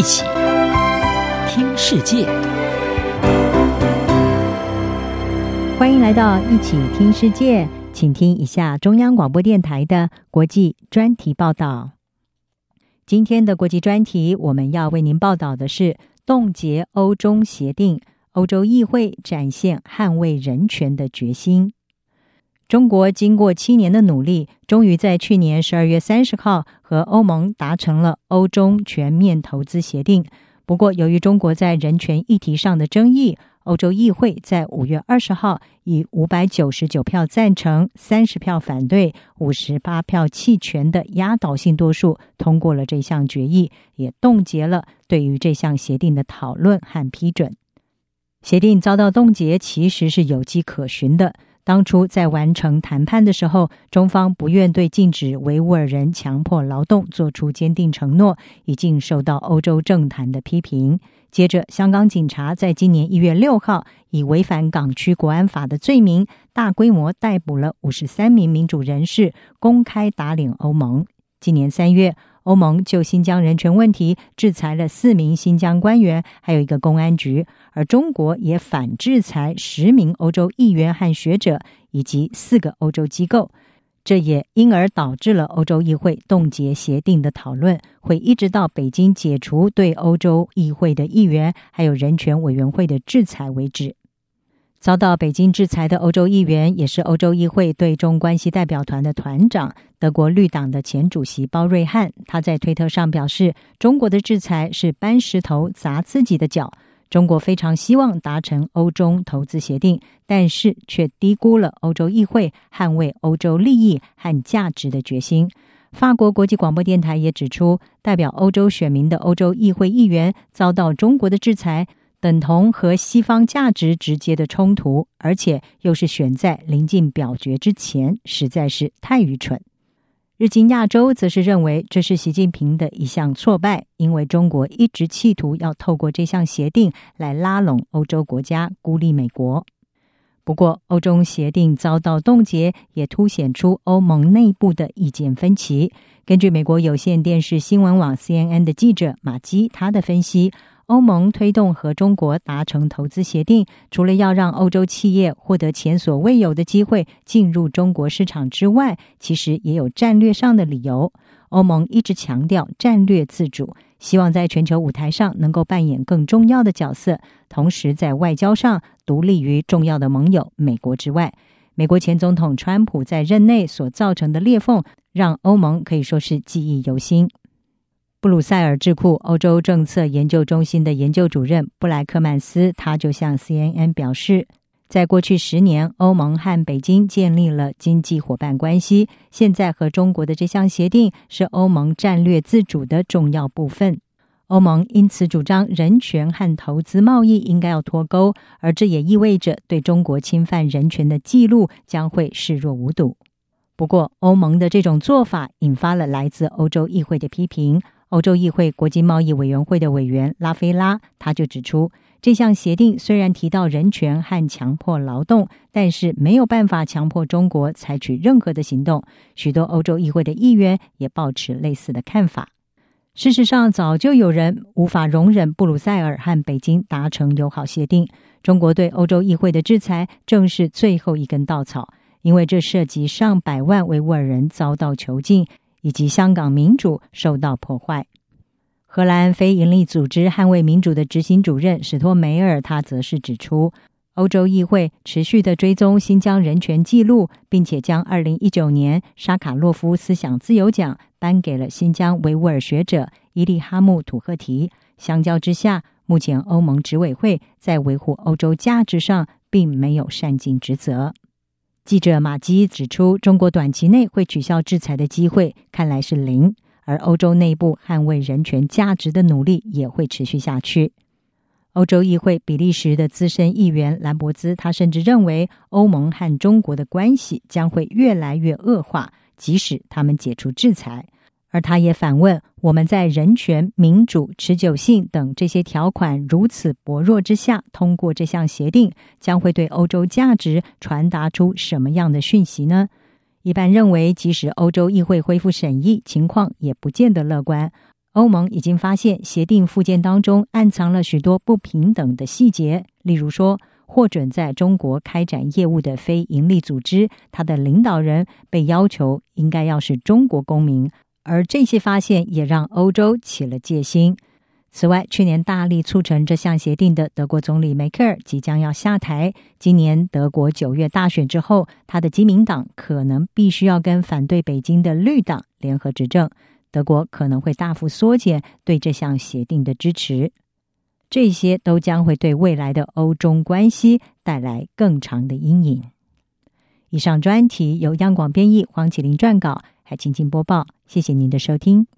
一起听世界，欢迎来到一起听世界，请听一下中央广播电台的国际专题报道。今天的国际专题，我们要为您报道的是冻结欧中协定，欧洲议会展现捍卫人权的决心。中国经过七年的努力，终于在去年十二月三十号和欧盟达成了欧中全面投资协定。不过，由于中国在人权议题上的争议，欧洲议会在五月二十号以五百九十九票赞成、三十票反对、五十八票弃权的压倒性多数通过了这项决议，也冻结了对于这项协定的讨论和批准。协定遭到冻结，其实是有迹可循的。当初在完成谈判的时候，中方不愿对禁止维吾尔人强迫劳动做出坚定承诺，已经受到欧洲政坛的批评。接着，香港警察在今年一月六号以违反港区国安法的罪名，大规模逮捕了五十三名民主人士，公开打脸欧盟。今年三月，欧盟就新疆人权问题制裁了四名新疆官员，还有一个公安局，而中国也反制裁十名欧洲议员和学者以及四个欧洲机构，这也因而导致了欧洲议会冻结协定的讨论，会一直到北京解除对欧洲议会的议员还有人权委员会的制裁为止。遭到北京制裁的欧洲议员，也是欧洲议会对中关系代表团的团长，德国绿党的前主席鲍瑞汉。他在推特上表示：“中国的制裁是搬石头砸自己的脚。中国非常希望达成欧中投资协定，但是却低估了欧洲议会捍卫欧洲利益和价值的决心。”法国国际广播电台也指出，代表欧洲选民的欧洲议会议员遭到中国的制裁。等同和西方价值直接的冲突，而且又是选在临近表决之前，实在是太愚蠢。日经亚洲则是认为这是习近平的一项挫败，因为中国一直企图要透过这项协定来拉拢欧洲国家，孤立美国。不过，欧中协定遭到冻结，也凸显出欧盟内部的意见分歧。根据美国有线电视新闻网 CNN 的记者马基他的分析。欧盟推动和中国达成投资协定，除了要让欧洲企业获得前所未有的机会进入中国市场之外，其实也有战略上的理由。欧盟一直强调战略自主，希望在全球舞台上能够扮演更重要的角色，同时在外交上独立于重要的盟友美国之外。美国前总统川普在任内所造成的裂缝，让欧盟可以说是记忆犹新。布鲁塞尔智库欧洲政策研究中心的研究主任布莱克曼斯，他就向 CNN 表示，在过去十年，欧盟和北京建立了经济伙伴关系。现在和中国的这项协定是欧盟战略自主的重要部分。欧盟因此主张人权和投资贸易应该要脱钩，而这也意味着对中国侵犯人权的记录将会视若无睹。不过，欧盟的这种做法引发了来自欧洲议会的批评。欧洲议会国际贸易委员会的委员拉菲拉，他就指出，这项协定虽然提到人权和强迫劳动，但是没有办法强迫中国采取任何的行动。许多欧洲议会的议员也抱持类似的看法。事实上，早就有人无法容忍布鲁塞尔和北京达成友好协定。中国对欧洲议会的制裁正是最后一根稻草，因为这涉及上百万维吾尔人遭到囚禁。以及香港民主受到破坏。荷兰非营利组织捍卫民主的执行主任史托梅尔，他则是指出，欧洲议会持续的追踪新疆人权记录，并且将二零一九年沙卡洛夫思想自由奖颁给了新疆维吾尔学者伊利哈木土赫提。相较之下，目前欧盟执委会在维护欧洲价值上并没有善尽职责。记者马基指出，中国短期内会取消制裁的机会看来是零，而欧洲内部捍卫人权价值的努力也会持续下去。欧洲议会比利时的资深议员兰博兹，他甚至认为欧盟和中国的关系将会越来越恶化，即使他们解除制裁。而他也反问：我们在人权、民主、持久性等这些条款如此薄弱之下通过这项协定，将会对欧洲价值传达出什么样的讯息呢？一般认为，即使欧洲议会恢复审议，情况也不见得乐观。欧盟已经发现协定附件当中暗藏了许多不平等的细节，例如说，获准在中国开展业务的非营利组织，它的领导人被要求应该要是中国公民，而这些发现也让欧洲起了戒心。此外，去年大力促成这项协定的德国总理梅克尔即将要下台。今年德国九月大选之后，他的基民党可能必须要跟反对北京的绿党联合执政，德国可能会大幅缩减对这项协定的支持。这些都将会对未来的欧中关系带来更长的阴影。以上专题由央广编译，黄启麟撰稿，还请进播报。谢谢您的收听。